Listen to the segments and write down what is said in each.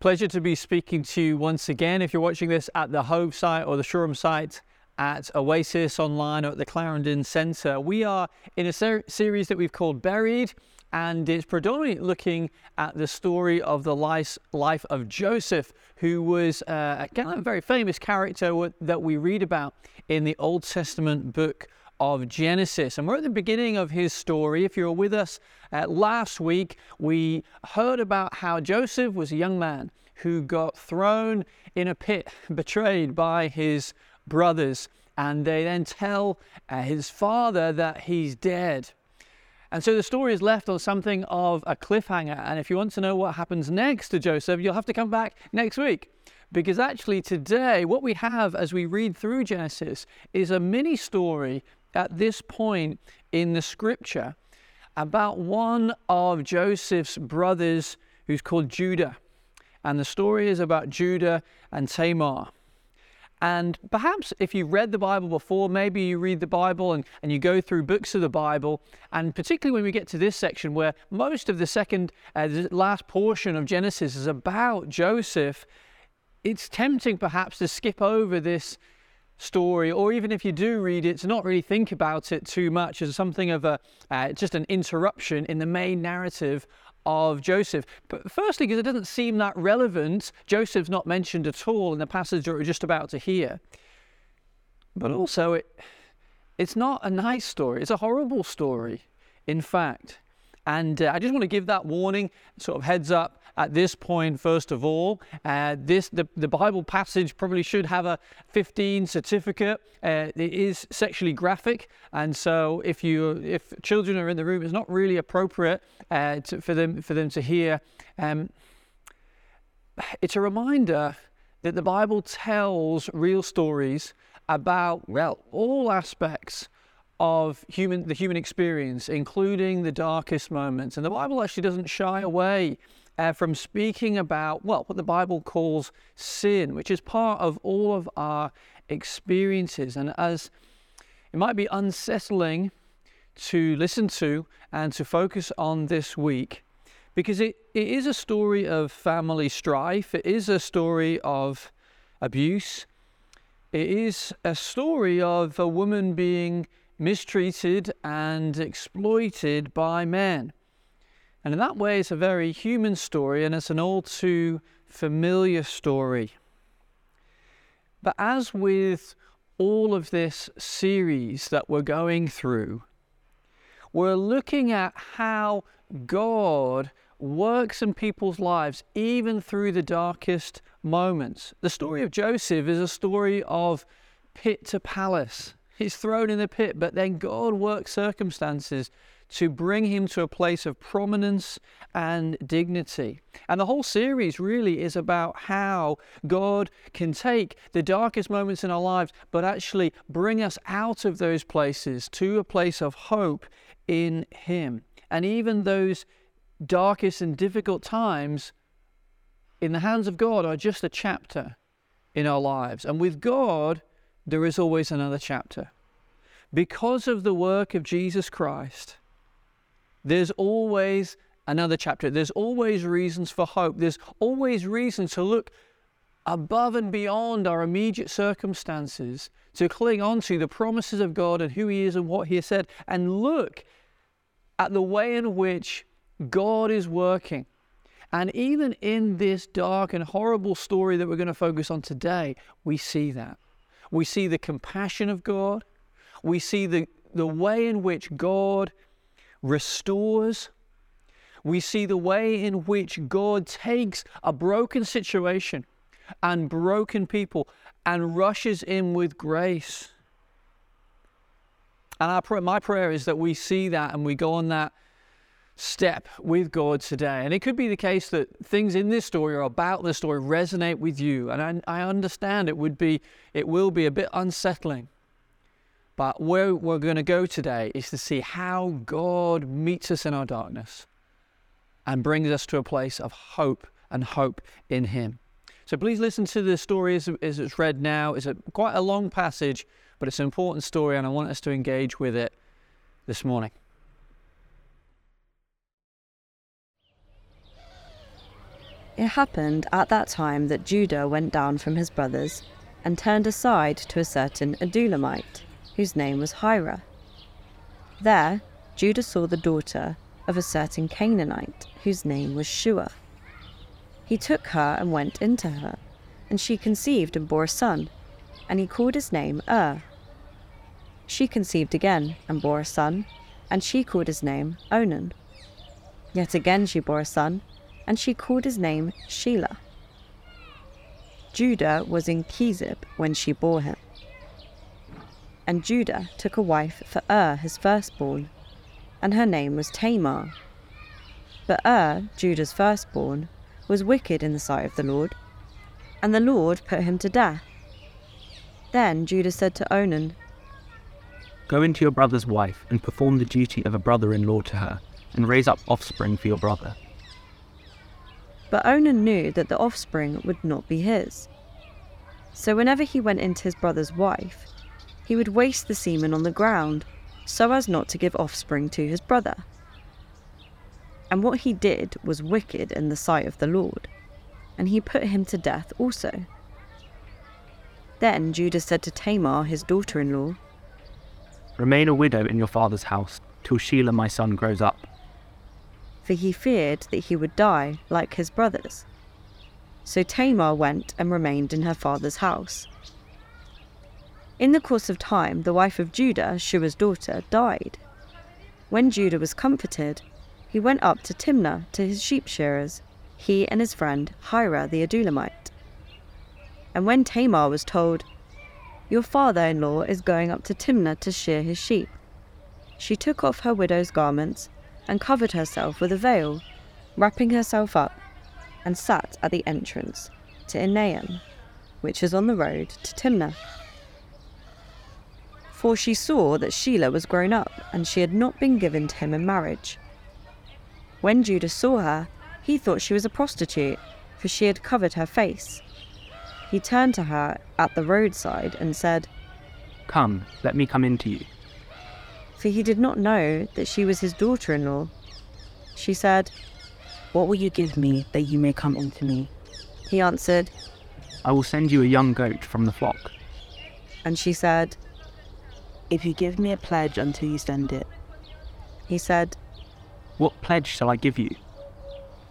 Pleasure to be speaking to you once again. If you're watching this at the Hove site or the Shoreham site, at Oasis Online or at the Clarendon Centre, we are in a ser- series that we've called Buried, and it's predominantly looking at the story of the life, life of Joseph, who was uh, again a very famous character that we read about in the Old Testament book of Genesis. And we're at the beginning of his story. If you were with us uh, last week, we heard about how Joseph was a young man who got thrown in a pit, betrayed by his brothers. And they then tell uh, his father that he's dead. And so the story is left on something of a cliffhanger. And if you want to know what happens next to Joseph, you'll have to come back next week. Because actually, today, what we have as we read through Genesis is a mini story at this point in the scripture about one of Joseph's brothers who's called Judah. And the story is about Judah and Tamar. And perhaps if you've read the Bible before, maybe you read the Bible and, and you go through books of the Bible, and particularly when we get to this section where most of the second, uh, last portion of Genesis is about Joseph, it's tempting perhaps to skip over this story, or even if you do read it, to not really think about it too much as something of a uh, just an interruption in the main narrative of Joseph. But firstly, because it doesn't seem that relevant, Joseph's not mentioned at all in the passage that we're just about to hear. But also, it it's not a nice story. It's a horrible story, in fact. And uh, I just want to give that warning, sort of heads up at this point, first of all. Uh, this the, the Bible passage probably should have a 15 certificate. Uh, it is sexually graphic, and so if you if children are in the room, it's not really appropriate uh, to, for them for them to hear. Um, it's a reminder that the Bible tells real stories about well all aspects of human the human experience, including the darkest moments. And the Bible actually doesn't shy away uh, from speaking about, well, what the Bible calls sin, which is part of all of our experiences. And as it might be unsettling to listen to and to focus on this week, because it, it is a story of family strife, it is a story of abuse, it is a story of a woman being mistreated and exploited by men. And in that way, it's a very human story and it's an all too familiar story. But as with all of this series that we're going through, we're looking at how God works in people's lives even through the darkest moments. The story of Joseph is a story of pit to palace. He's thrown in the pit, but then God works circumstances to bring him to a place of prominence and dignity. And the whole series really is about how God can take the darkest moments in our lives, but actually bring us out of those places to a place of hope in Him. And even those darkest and difficult times in the hands of God are just a chapter in our lives. And with God, there is always another chapter. Because of the work of Jesus Christ, there's always another chapter. There's always reasons for hope. There's always reasons to look above and beyond our immediate circumstances, to cling on to the promises of God and who He is and what He has said, and look at the way in which God is working. And even in this dark and horrible story that we're going to focus on today, we see that. We see the compassion of God. We see the, the way in which God restores. We see the way in which God takes a broken situation and broken people and rushes in with grace. And my prayer is that we see that and we go on that step with God today. And it could be the case that things in this story or about this story resonate with you. And I, I understand it would be, it will be a bit unsettling. But where we're going to go today is to see how God meets us in our darkness and brings us to a place of hope and hope in Him. So please listen to the story as, as it's read now. It's a, quite a long passage, but it's an important story, and I want us to engage with it this morning. It happened at that time that Judah went down from his brothers and turned aside to a certain Adullamite, whose name was Hirah. There, Judah saw the daughter of a certain Canaanite, whose name was Shua. He took her and went into her, and she conceived and bore a son, and he called his name Ur. She conceived again and bore a son, and she called his name Onan. Yet again she bore a son, and she called his name Shelah. Judah was in Chezib when she bore him. And Judah took a wife for Ur his firstborn, and her name was Tamar. But Ur, Judah's firstborn, was wicked in the sight of the Lord, and the Lord put him to death. Then Judah said to Onan, Go into your brother's wife and perform the duty of a brother in law to her, and raise up offspring for your brother. But Onan knew that the offspring would not be his. So whenever he went into his brother's wife, he would waste the semen on the ground so as not to give offspring to his brother. And what he did was wicked in the sight of the Lord, and he put him to death also. Then Judah said to Tamar, his daughter in law, Remain a widow in your father's house till Shelah my son grows up. For he feared that he would die like his brothers. So Tamar went and remained in her father's house. In the course of time, the wife of Judah, Shua's daughter, died. When Judah was comforted, he went up to Timnah to his sheep shearers, he and his friend Hirah the Adullamite. And when Tamar was told, Your father in law is going up to Timnah to shear his sheep, she took off her widow's garments and covered herself with a veil, wrapping herself up, and sat at the entrance to Enaim, which is on the road to Timnah for she saw that Shelah was grown up, and she had not been given to him in marriage. When Judah saw her, he thought she was a prostitute, for she had covered her face. He turned to her at the roadside and said, Come, let me come in to you. For he did not know that she was his daughter in law. She said, What will you give me that you may come in to me? He answered, I will send you a young goat from the flock. And she said, if you give me a pledge until you send it. He said, What pledge shall I give you?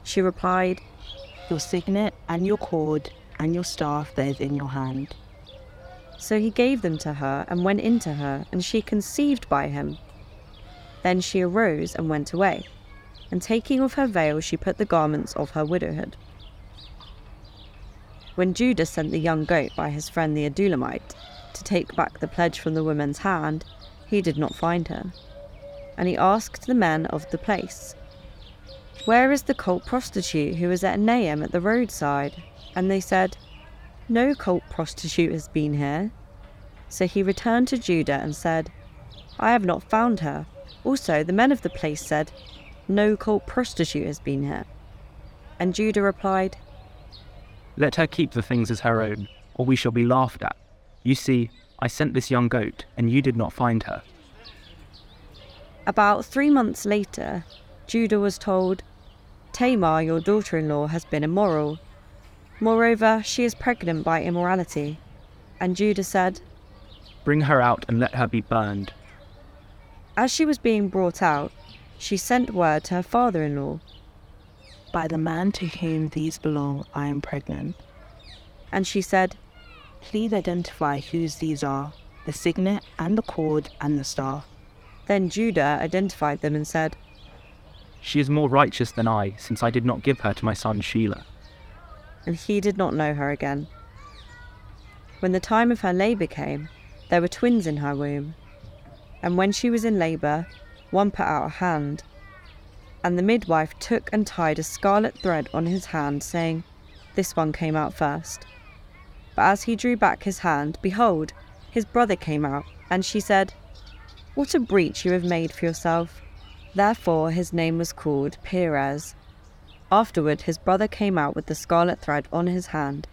She replied, Your signet and your cord and your staff that is in your hand. So he gave them to her and went into her, and she conceived by him. Then she arose and went away, and taking off her veil, she put the garments of her widowhood. When Judah sent the young goat by his friend the Adullamite, to take back the pledge from the woman's hand, he did not find her. And he asked the men of the place, Where is the cult prostitute who was at Enaim at the roadside? And they said, No cult prostitute has been here. So he returned to Judah and said, I have not found her. Also, the men of the place said, No cult prostitute has been here. And Judah replied, Let her keep the things as her own, or we shall be laughed at. You see, I sent this young goat, and you did not find her. About three months later, Judah was told, Tamar, your daughter in law, has been immoral. Moreover, she is pregnant by immorality. And Judah said, Bring her out and let her be burned. As she was being brought out, she sent word to her father in law By the man to whom these belong, I am pregnant. And she said, Please identify whose these are the signet and the cord and the staff. Then Judah identified them and said, She is more righteous than I, since I did not give her to my son Shelah. And he did not know her again. When the time of her labour came, there were twins in her womb. And when she was in labour, one put out a hand. And the midwife took and tied a scarlet thread on his hand, saying, This one came out first. But as he drew back his hand, behold, his brother came out, and she said, What a breach you have made for yourself. Therefore his name was called Perez. Afterward his brother came out with the scarlet thread on his hand,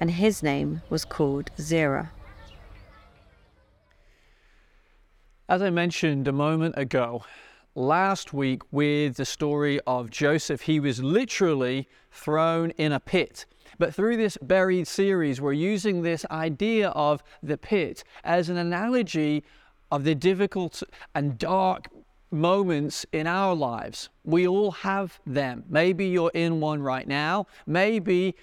and his name was called Zerah. As I mentioned a moment ago, last week with the story of Joseph. He was literally thrown in a pit. But through this buried series, we're using this idea of the pit as an analogy of the difficult and dark moments in our lives. We all have them. Maybe you're in one right now. Maybe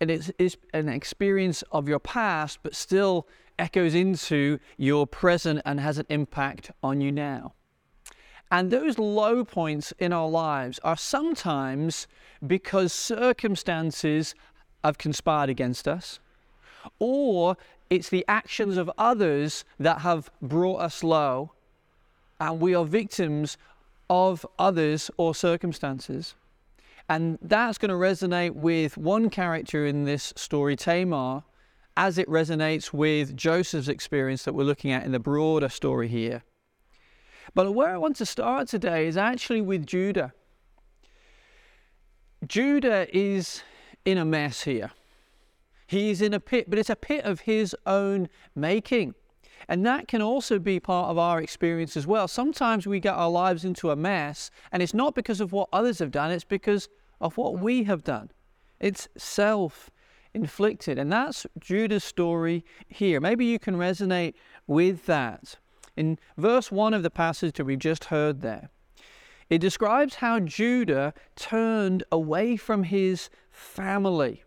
it is an experience of your past, but still echoes into your present and has an impact on you now. And those low points in our lives are sometimes because circumstances have conspired against us, or it's the actions of others that have brought us low, and we are victims of others or circumstances. And that's going to resonate with one character in this story, Tamar, as it resonates with Joseph's experience that we're looking at in the broader story here. But where I want to start today is actually with Judah. Judah is in a mess here. He's in a pit, but it's a pit of his own making. And that can also be part of our experience as well. Sometimes we get our lives into a mess, and it's not because of what others have done, it's because of what we have done. It's self inflicted. And that's Judah's story here. Maybe you can resonate with that. In verse 1 of the passage that we've just heard there, it describes how Judah turned away from his family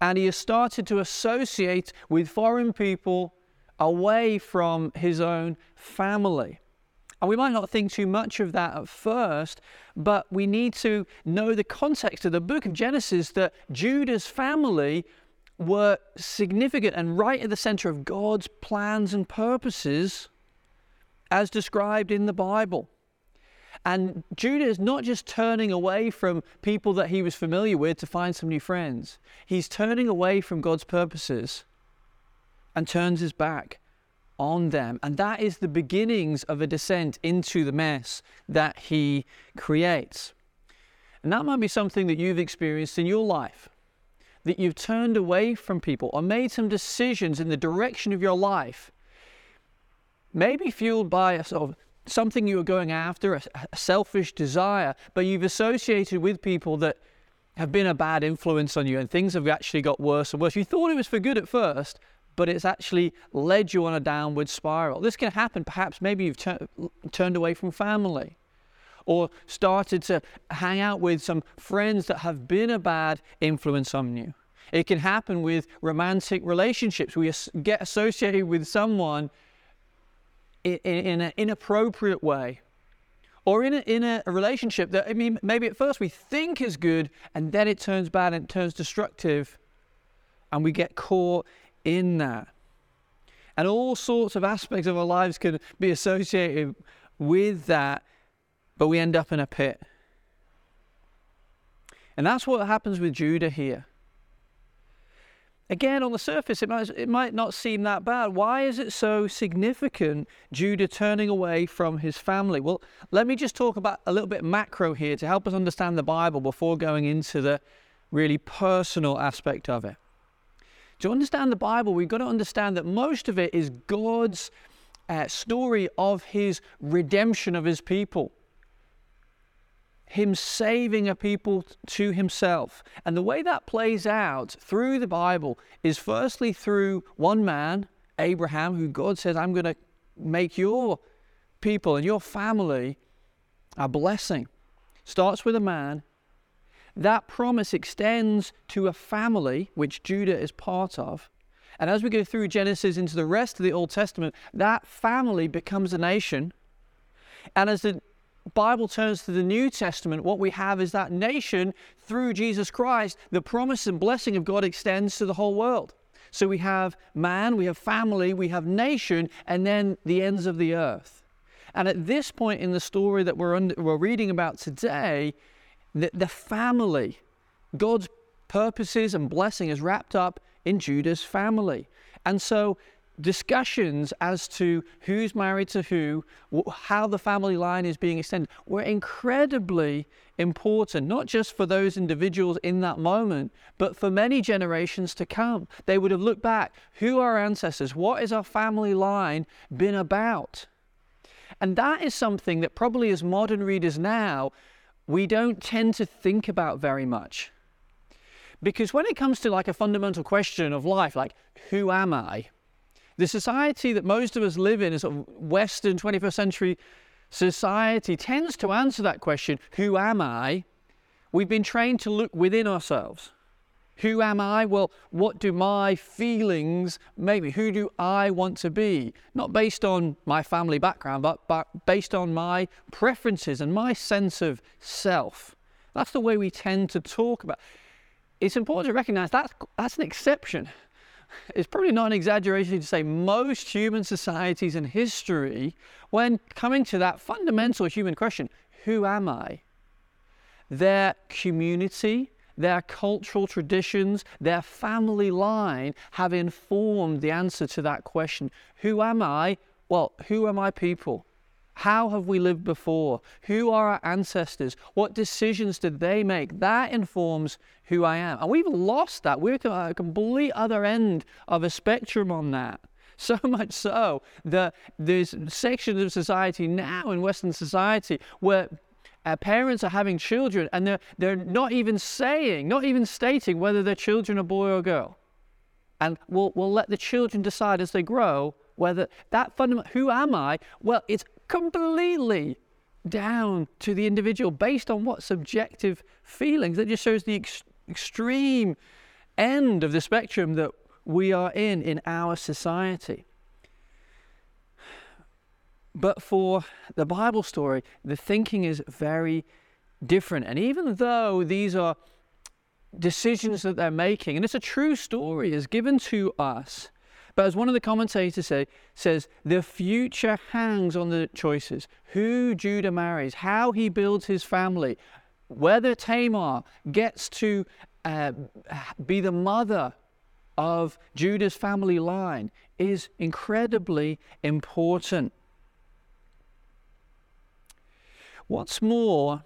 and he has started to associate with foreign people away from his own family. And we might not think too much of that at first, but we need to know the context of the book of Genesis that Judah's family were significant and right at the center of God's plans and purposes as described in the Bible. And Judah is not just turning away from people that he was familiar with to find some new friends, he's turning away from God's purposes and turns his back on them. And that is the beginnings of a descent into the mess that he creates. And that might be something that you've experienced in your life. That you've turned away from people or made some decisions in the direction of your life, maybe fueled by a sort of something you were going after, a, a selfish desire, but you've associated with people that have been a bad influence on you and things have actually got worse and worse. You thought it was for good at first, but it's actually led you on a downward spiral. This can happen perhaps maybe you've tur- turned away from family or started to hang out with some friends that have been a bad influence on you. It can happen with romantic relationships. We get associated with someone in, in an inappropriate way or in a, in a relationship that I mean maybe at first we think is good and then it turns bad and it turns destructive and we get caught in that. And all sorts of aspects of our lives can be associated with that, but we end up in a pit. And that's what happens with Judah here. Again, on the surface, it might, it might not seem that bad. Why is it so significant, Judah turning away from his family? Well, let me just talk about a little bit macro here to help us understand the Bible before going into the really personal aspect of it. To understand the Bible, we've got to understand that most of it is God's uh, story of his redemption of his people. Him saving a people to himself. And the way that plays out through the Bible is firstly through one man, Abraham, who God says, I'm going to make your people and your family a blessing. Starts with a man that promise extends to a family, which Judah is part of. And as we go through Genesis into the rest of the Old Testament, that family becomes a nation. And as the Bible turns to the New Testament, what we have is that nation through Jesus Christ, the promise and blessing of God extends to the whole world. So we have man, we have family, we have nation, and then the ends of the earth. And at this point in the story that we're, under, we're reading about today, the, the family, God's purposes and blessing is wrapped up in Judah's family. And so discussions as to who's married to who, how the family line is being extended, were incredibly important, not just for those individuals in that moment, but for many generations to come. They would have looked back who are our ancestors? What is our family line been about? And that is something that probably as modern readers now, we don't tend to think about very much. Because when it comes to like a fundamental question of life, like, who am I? The society that most of us live in, a sort of Western 21st century society, tends to answer that question, who am I? We've been trained to look within ourselves. Who am I? Well, what do my feelings make me? Who do I want to be? Not based on my family background, but, but based on my preferences and my sense of self. That's the way we tend to talk about. It's important to recognize that's, that's an exception. It's probably not an exaggeration to say most human societies in history, when coming to that fundamental human question, who am I? Their community, their cultural traditions, their family line have informed the answer to that question. Who am I? Well, who are my people? How have we lived before? Who are our ancestors? What decisions did they make? That informs who I am. And we've lost that. We're at a complete other end of a spectrum on that. So much so that there's sections of society now in Western society where uh, parents are having children and they're, they're not even saying, not even stating whether their children are boy or girl. And we'll, we'll let the children decide as they grow whether that fundamental, who am I? Well, it's completely down to the individual based on what subjective feelings. That just shows the ex- extreme end of the spectrum that we are in in our society. But for the Bible story, the thinking is very different. And even though these are decisions that they're making, and it's a true story, is given to us, but as one of the commentators say, says, the future hangs on the choices who Judah marries, how he builds his family, whether Tamar gets to uh, be the mother of Judah's family line is incredibly important. What's more,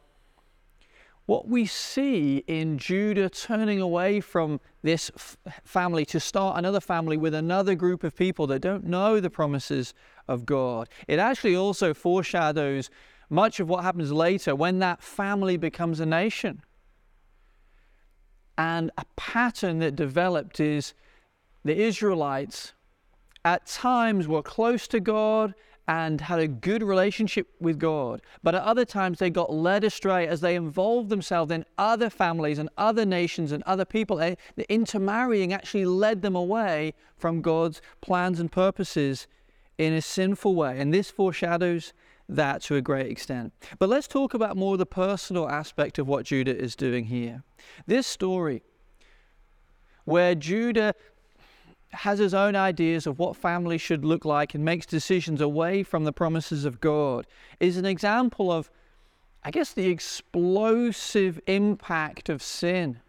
what we see in Judah turning away from this f- family to start another family with another group of people that don't know the promises of God, it actually also foreshadows much of what happens later when that family becomes a nation. And a pattern that developed is the Israelites at times were close to God and had a good relationship with God. But at other times, they got led astray as they involved themselves in other families and other nations and other people. Eh, the intermarrying actually led them away from God's plans and purposes in a sinful way. And this foreshadows that to a great extent. But let's talk about more the personal aspect of what Judah is doing here. This story, where Judah has his own ideas of what family should look like and makes decisions away from the promises of God is an example of, I guess, the explosive impact of sin.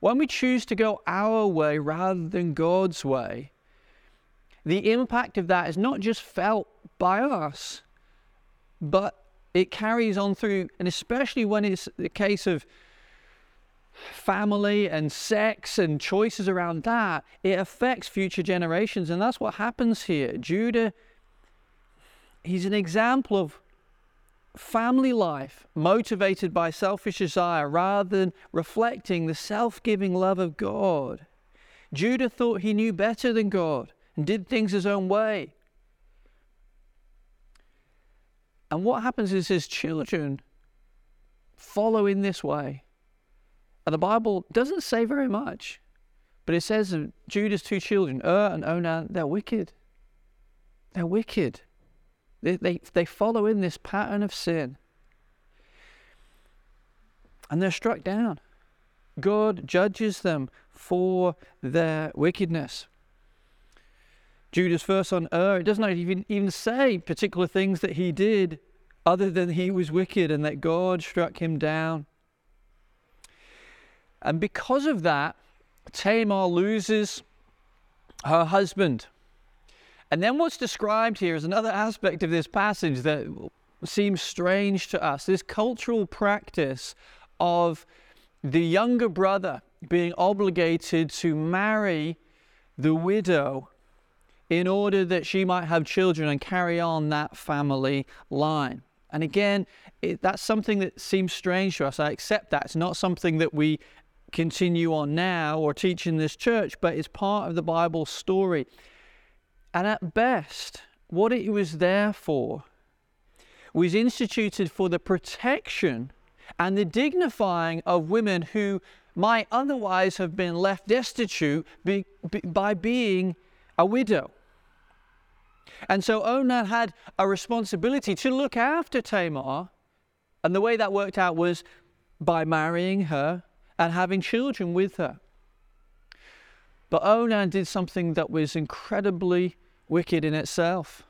When we choose to go our way rather than God's way, the impact of that is not just felt by us, but it carries on through, and especially when it's the case of family and sex and choices around that, it affects future generations. And that's what happens here. Judah, he's an example of family life motivated by selfish desire rather than reflecting the self giving love of God. Judah thought he knew better than God and did things his own way. And what happens is his children follow in this way. The Bible doesn't say very much, but it says of Judah's two children, Ur and Onan, they're wicked. They're wicked. They, they, they follow in this pattern of sin. And they're struck down. God judges them for their wickedness. Judah's first son Ur, er, it does not even, even say particular things that he did other than he was wicked and that God struck him down. And because of that, Tamar loses her husband. And then what's described here is another aspect of this passage that seems strange to us this cultural practice of the younger brother being obligated to marry the widow in order that she might have children and carry on that family line. And again, it, that's something that seems strange to us. I accept that. It's not something that we continue on now or teach in this church, but it's part of the Bible story. And at best, what it was there for was instituted for the protection and the dignifying of women who might otherwise have been left destitute by being a widow. And so Onan had a responsibility to look after Tamar. And the way that worked out was by marrying her and having children with her. But Onan did something that was incredibly wicked in itself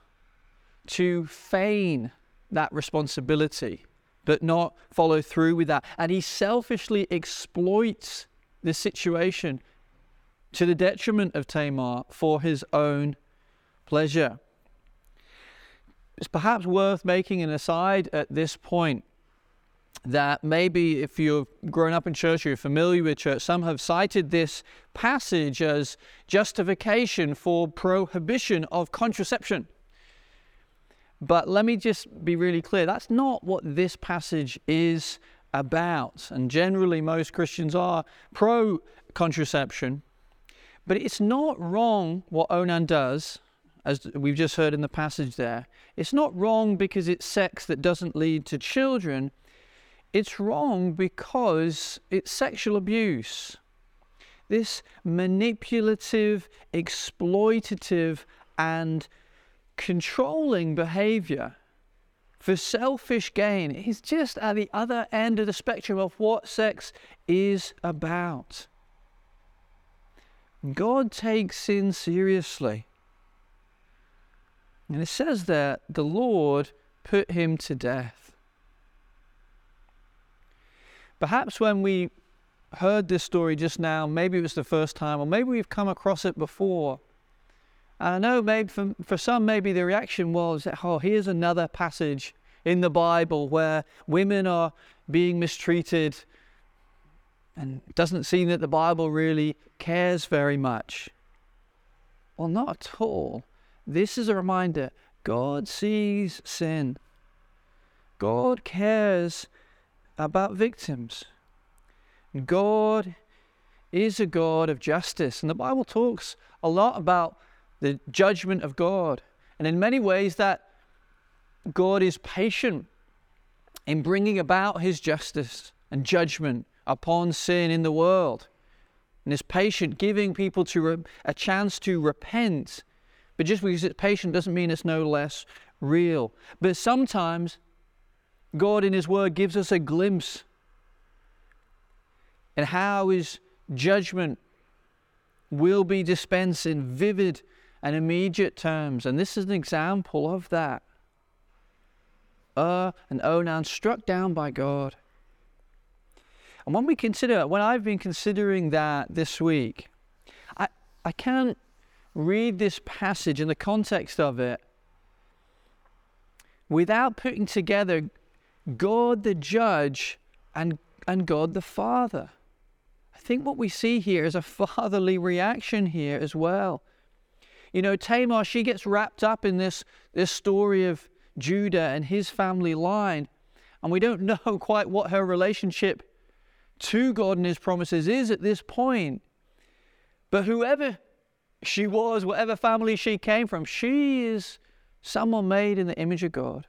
to feign that responsibility, but not follow through with that. And he selfishly exploits the situation to the detriment of Tamar for his own pleasure. It's perhaps worth making an aside at this point that maybe if you've grown up in church or you're familiar with church, some have cited this passage as justification for prohibition of contraception. But let me just be really clear that's not what this passage is about. And generally, most Christians are pro contraception. But it's not wrong what Onan does as we've just heard in the passage there, it's not wrong because it's sex that doesn't lead to children. It's wrong because it's sexual abuse. This manipulative, exploitative, and controlling behavior for selfish gain is just at the other end of the spectrum of what sex is about. God takes sin seriously. And it says that the Lord put him to death. Perhaps when we heard this story just now, maybe it was the first time, or maybe we've come across it before. And I know maybe for, for some, maybe the reaction was, oh, here's another passage in the Bible where women are being mistreated. And it doesn't seem that the Bible really cares very much. Well, not at all. This is a reminder God sees sin, God cares about victims. God is a God of justice. And the Bible talks a lot about the judgment of God. And in many ways, that God is patient in bringing about his justice and judgment upon sin in the world. And is patient, giving people to re- a chance to repent but just because it's patient doesn't mean it's no less real. But sometimes God in His Word gives us a glimpse and how His judgment will be dispensed in vivid and immediate terms. And this is an example of that. Ur and Onan struck down by God. And when we consider, when I've been considering that this week, I, I can't read this passage in the context of it without putting together God the judge and, and God the Father. I think what we see here is a fatherly reaction here as well. You know, Tamar, she gets wrapped up in this, this story of Judah and his family line, and we don't know quite what her relationship to God and his promises is at this point. But whoever she was, whatever family she came from, she is someone made in the image of God.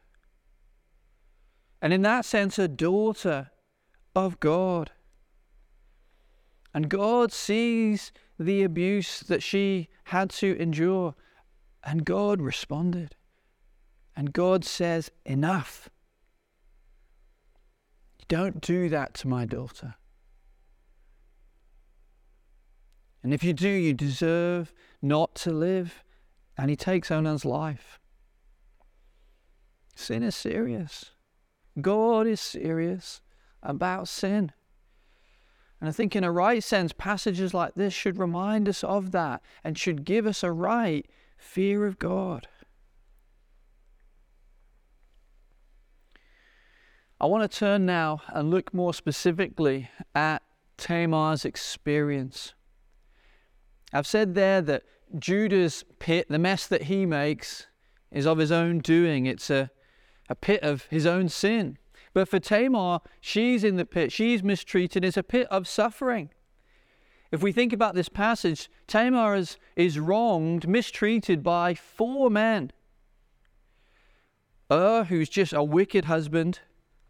And in that sense, a daughter of God. And God sees the abuse that she had to endure. And God responded. And God says, Enough. Don't do that to my daughter. And if you do, you deserve not to live. And he takes Onan's life. Sin is serious. God is serious about sin. And I think, in a right sense, passages like this should remind us of that and should give us a right fear of God. I want to turn now and look more specifically at Tamar's experience I've said there that Judah's pit, the mess that he makes, is of his own doing. It's a, a pit of his own sin. But for Tamar, she's in the pit. She's mistreated. It's a pit of suffering. If we think about this passage, Tamar is, is wronged, mistreated by four men. Ur, who's just a wicked husband.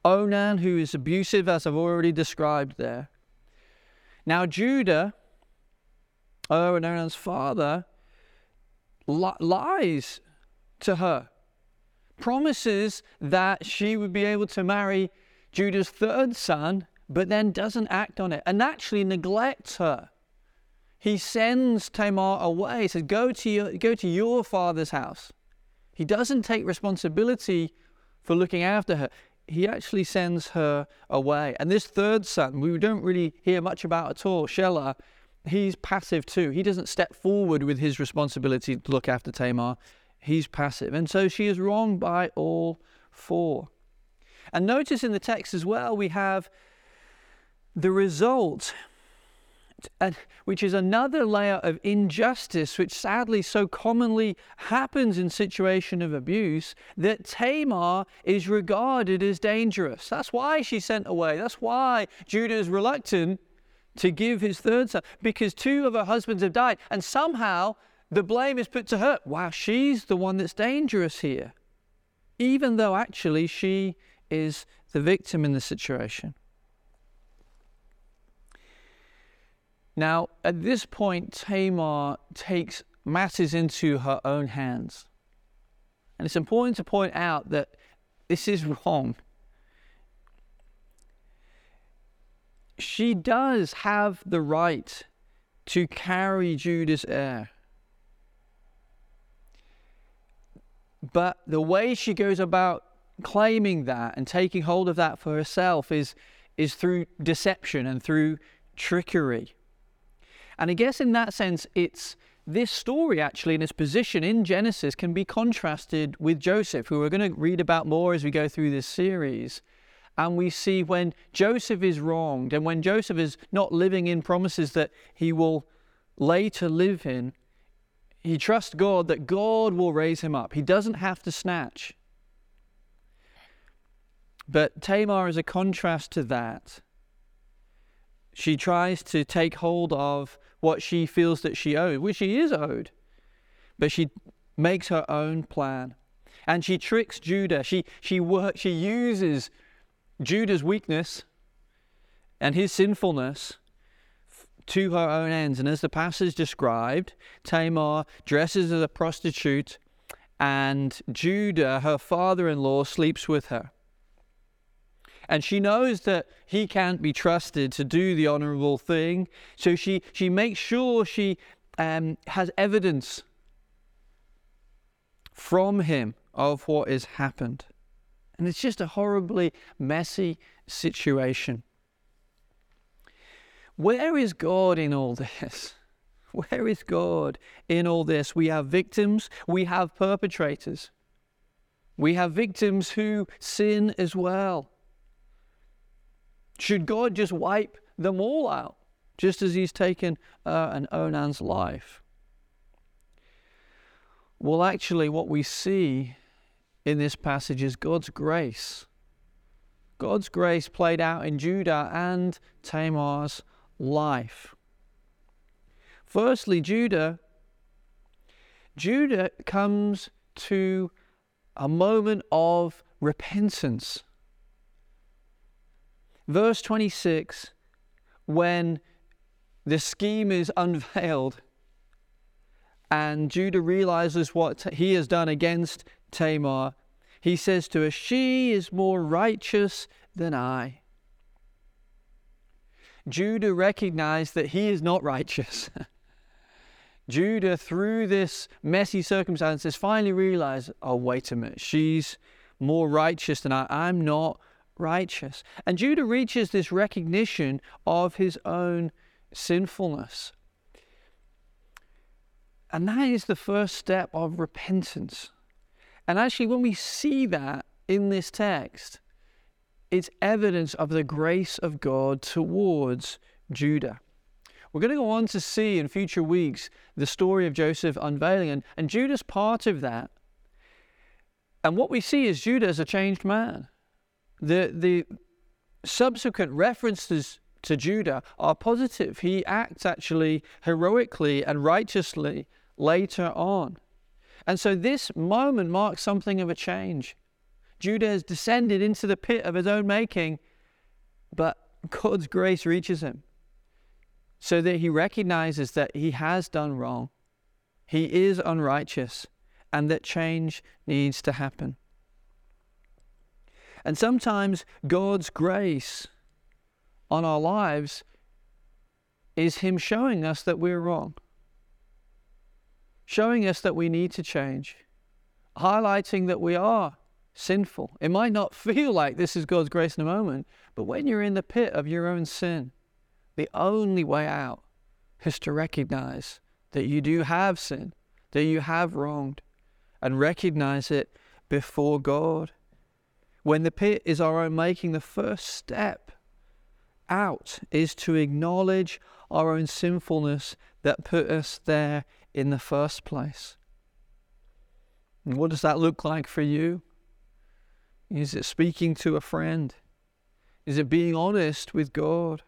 Onan, who is abusive, as I've already described there. Now, Judah, Ur and Onan's father, li- lies to her, promises that she would be able to marry Judah's third son, but then doesn't act on it and actually neglects her. He sends Tamar away, he says, Go to your, go to your father's house. He doesn't take responsibility for looking after her. He actually sends her away. And this third son, we don't really hear much about at all, Shelah, he's passive too. He doesn't step forward with his responsibility to look after Tamar. He's passive. And so she is wronged by all four. And notice in the text as well, we have the result, which is another layer of injustice, which sadly so commonly happens in situation of abuse, that Tamar is regarded as dangerous. That's why she's sent away. That's why Judah is reluctant to give his third son because two of her husbands have died. And somehow the blame is put to her. Wow, she's the one that's dangerous here, even though actually she is the victim in the situation. Now, at this point, Tamar takes matters into her own hands. And it's important to point out that this is wrong. she does have the right to carry Judah's heir. But the way she goes about claiming that and taking hold of that for herself is, is through deception and through trickery. And I guess in that sense, it's this story actually in its position in Genesis can be contrasted with Joseph, who we're going to read about more as we go through this series. And we see when Joseph is wronged and when Joseph is not living in promises that he will later live in, he trusts God that God will raise him up. He doesn't have to snatch. But Tamar is a contrast to that. She tries to take hold of what she feels that she owed, which she is owed, but she makes her own plan. And she tricks Judah. She, she, work, she uses Judah's weakness and his sinfulness to her own ends. And as the passage described, Tamar dresses as a prostitute, and Judah, her father in law, sleeps with her. And she knows that he can't be trusted to do the honorable thing, so she, she makes sure she um, has evidence from him of what has happened. And it's just a horribly messy situation. Where is God in all this? Where is God in all this? We have victims, we have perpetrators. We have victims who sin as well. Should God just wipe them all out, just as He's taken uh, an Onan's life? Well, actually, what we see in this passage is God's grace. God's grace played out in Judah and Tamar's life. Firstly, Judah. Judah comes to a moment of repentance. Verse 26, when the scheme is unveiled and Judah realizes what he has done against Tamar, he says to her, She is more righteous than I. Judah recognized that he is not righteous. Judah, through this messy circumstances, finally realized, oh, wait a minute, she's more righteous than I. I'm not righteous. And Judah reaches this recognition of his own sinfulness. And that is the first step of repentance. And actually, when we see that in this text, it's evidence of the grace of God towards Judah. We're going to go on to see in future weeks the story of Joseph unveiling, and, and Judah's part of that. And what we see is Judah as a changed man. The, the subsequent references to Judah are positive. He acts actually heroically and righteously later on. And so this moment marks something of a change. Judah has descended into the pit of his own making, but God's grace reaches him so that he recognizes that he has done wrong, he is unrighteous, and that change needs to happen. And sometimes God's grace on our lives is Him showing us that we're wrong, showing us that we need to change, highlighting that we are sinful. It might not feel like this is God's grace in a moment, but when you're in the pit of your own sin, the only way out is to recognize that you do have sin, that you have wronged, and recognize it before God. When the pit is our own making, the first step out is to acknowledge our own sinfulness that put us there in the first place. And what does that look like for you? Is it speaking to a friend? Is it being honest with God?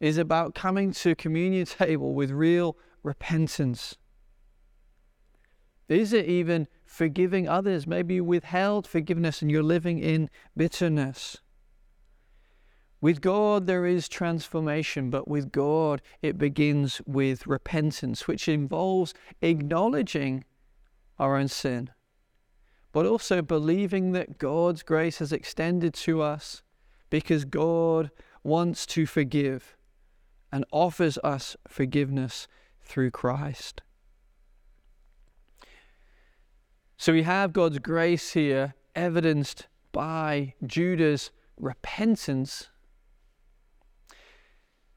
Is it about coming to communion table with real repentance? Is it even forgiving others? Maybe you withheld forgiveness and you're living in bitterness. With God, there is transformation, but with God, it begins with repentance, which involves acknowledging our own sin, but also believing that God's grace has extended to us because God wants to forgive and offers us forgiveness through Christ. So we have God's grace here evidenced by Judah's repentance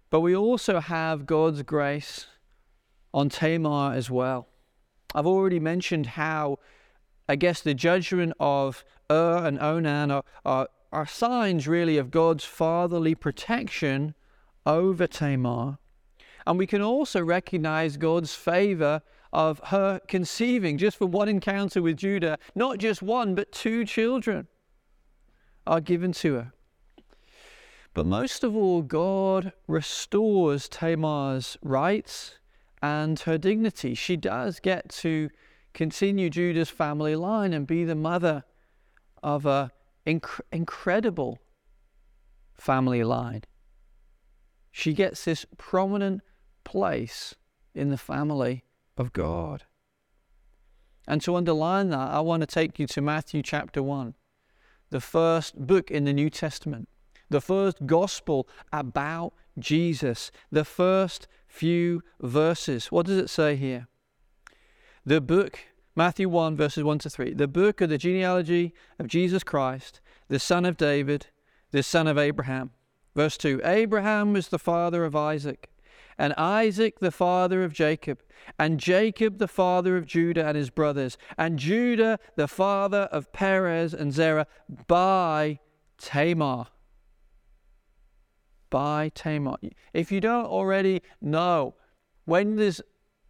but we also have God's grace on Tamar as well. I've already mentioned how, I guess, the judgment of Ur and Onan are, are, are signs really of God's fatherly protection over Tamar. And we can also recognize God's favor of her conceiving just for one encounter with Judah. Not just one, but two children are given to her. But most of all, God restores Tamar's rights and her dignity. She does get to continue Judah's family line and be the mother of an inc- incredible family line. She gets this prominent place in the family of God. And to underline that, I want to take you to Matthew chapter 1, the first book in the New Testament the first gospel about Jesus, the first few verses. What does it say here? The book, Matthew 1, verses 1 to 3, the book of the genealogy of Jesus Christ, the son of David, the son of Abraham. Verse 2 Abraham was the father of Isaac, and Isaac the father of Jacob, and Jacob the father of Judah and his brothers, and Judah the father of Perez and Zerah by Tamar by Tamar. If you don't already know, when this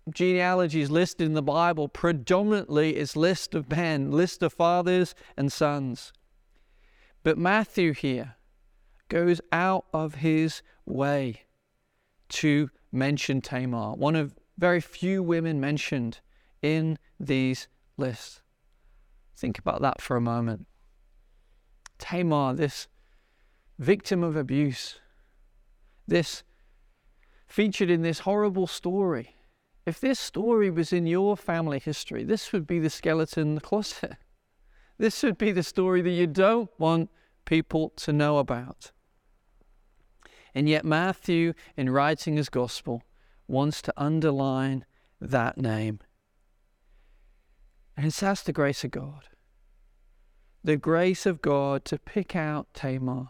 genealogy is listed in the Bible, predominantly it's list of men, list of fathers and sons. But Matthew here goes out of his way to mention Tamar, one of very few women mentioned in these lists. Think about that for a moment. Tamar, this victim of abuse, this featured in this horrible story. If this story was in your family history, this would be the skeleton in the closet. This would be the story that you don't want people to know about. And yet, Matthew, in writing his gospel, wants to underline that name. And that's the grace of God. The grace of God to pick out Tamar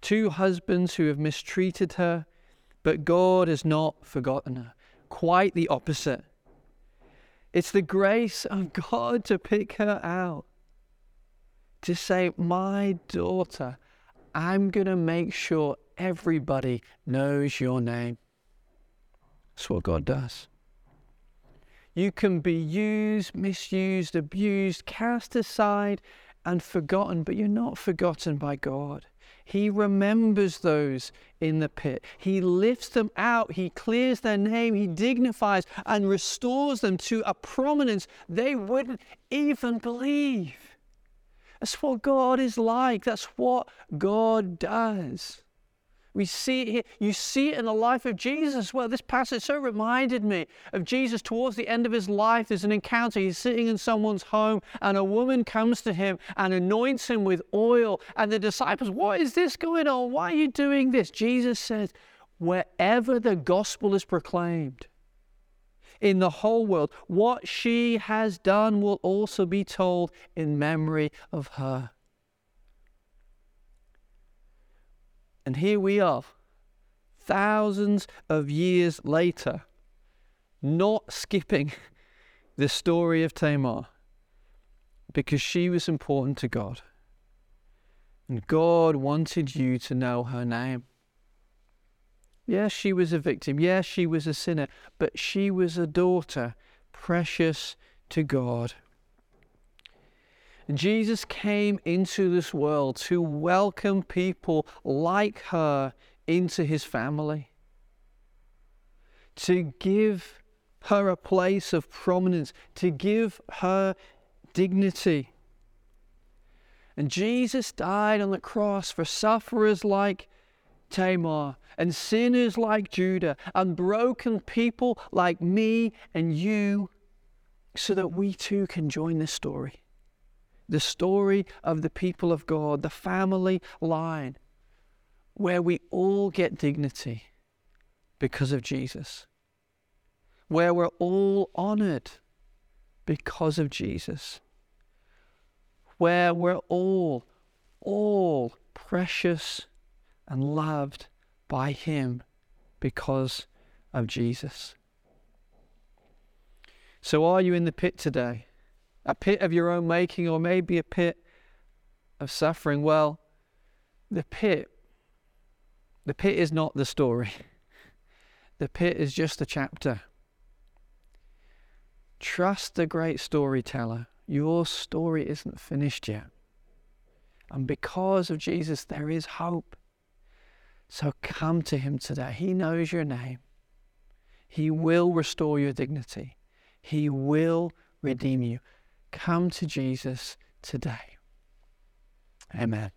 two husbands who have mistreated her, but God has not forgotten her. Quite the opposite. It's the grace of God to pick her out, to say, My daughter, I'm going to make sure everybody knows your name. That's what God does. You can be used, misused, abused, cast aside, and forgotten, but you're not forgotten by God. He remembers those in the pit. He lifts them out. He clears their name. He dignifies and restores them to a prominence they wouldn't even believe. That's what God is like. That's what God does. We see it here. You see it in the life of Jesus. Well, this passage so reminded me of Jesus towards the end of his life. There's an encounter. He's sitting in someone's home, and a woman comes to him and anoints him with oil. And the disciples, What is this going on? Why are you doing this? Jesus says, Wherever the gospel is proclaimed, in the whole world, what she has done will also be told in memory of her. And here we are, thousands of years later, not skipping the story of Tamar because she was important to God. And God wanted you to know her name. Yes, she was a victim. Yes, she was a sinner. But she was a daughter, precious to God. Jesus came into this world to welcome people like her into his family, to give her a place of prominence, to give her dignity. And Jesus died on the cross for sufferers like Tamar and sinners like Judah and broken people like me and you so that we too can join this story the story of the people of God, the family line, where we all get dignity because of Jesus, where we're all honored because of Jesus, where we're all, all precious and loved by Him because of Jesus. So, are you in the pit today? A pit of your own making, or maybe a pit of suffering. Well, the pit, the pit is not the story. The pit is just a chapter. Trust the great storyteller. Your story isn't finished yet. And because of Jesus, there is hope. So come to him today. He knows your name. He will restore your dignity. He will redeem you. Come to Jesus today. Amen.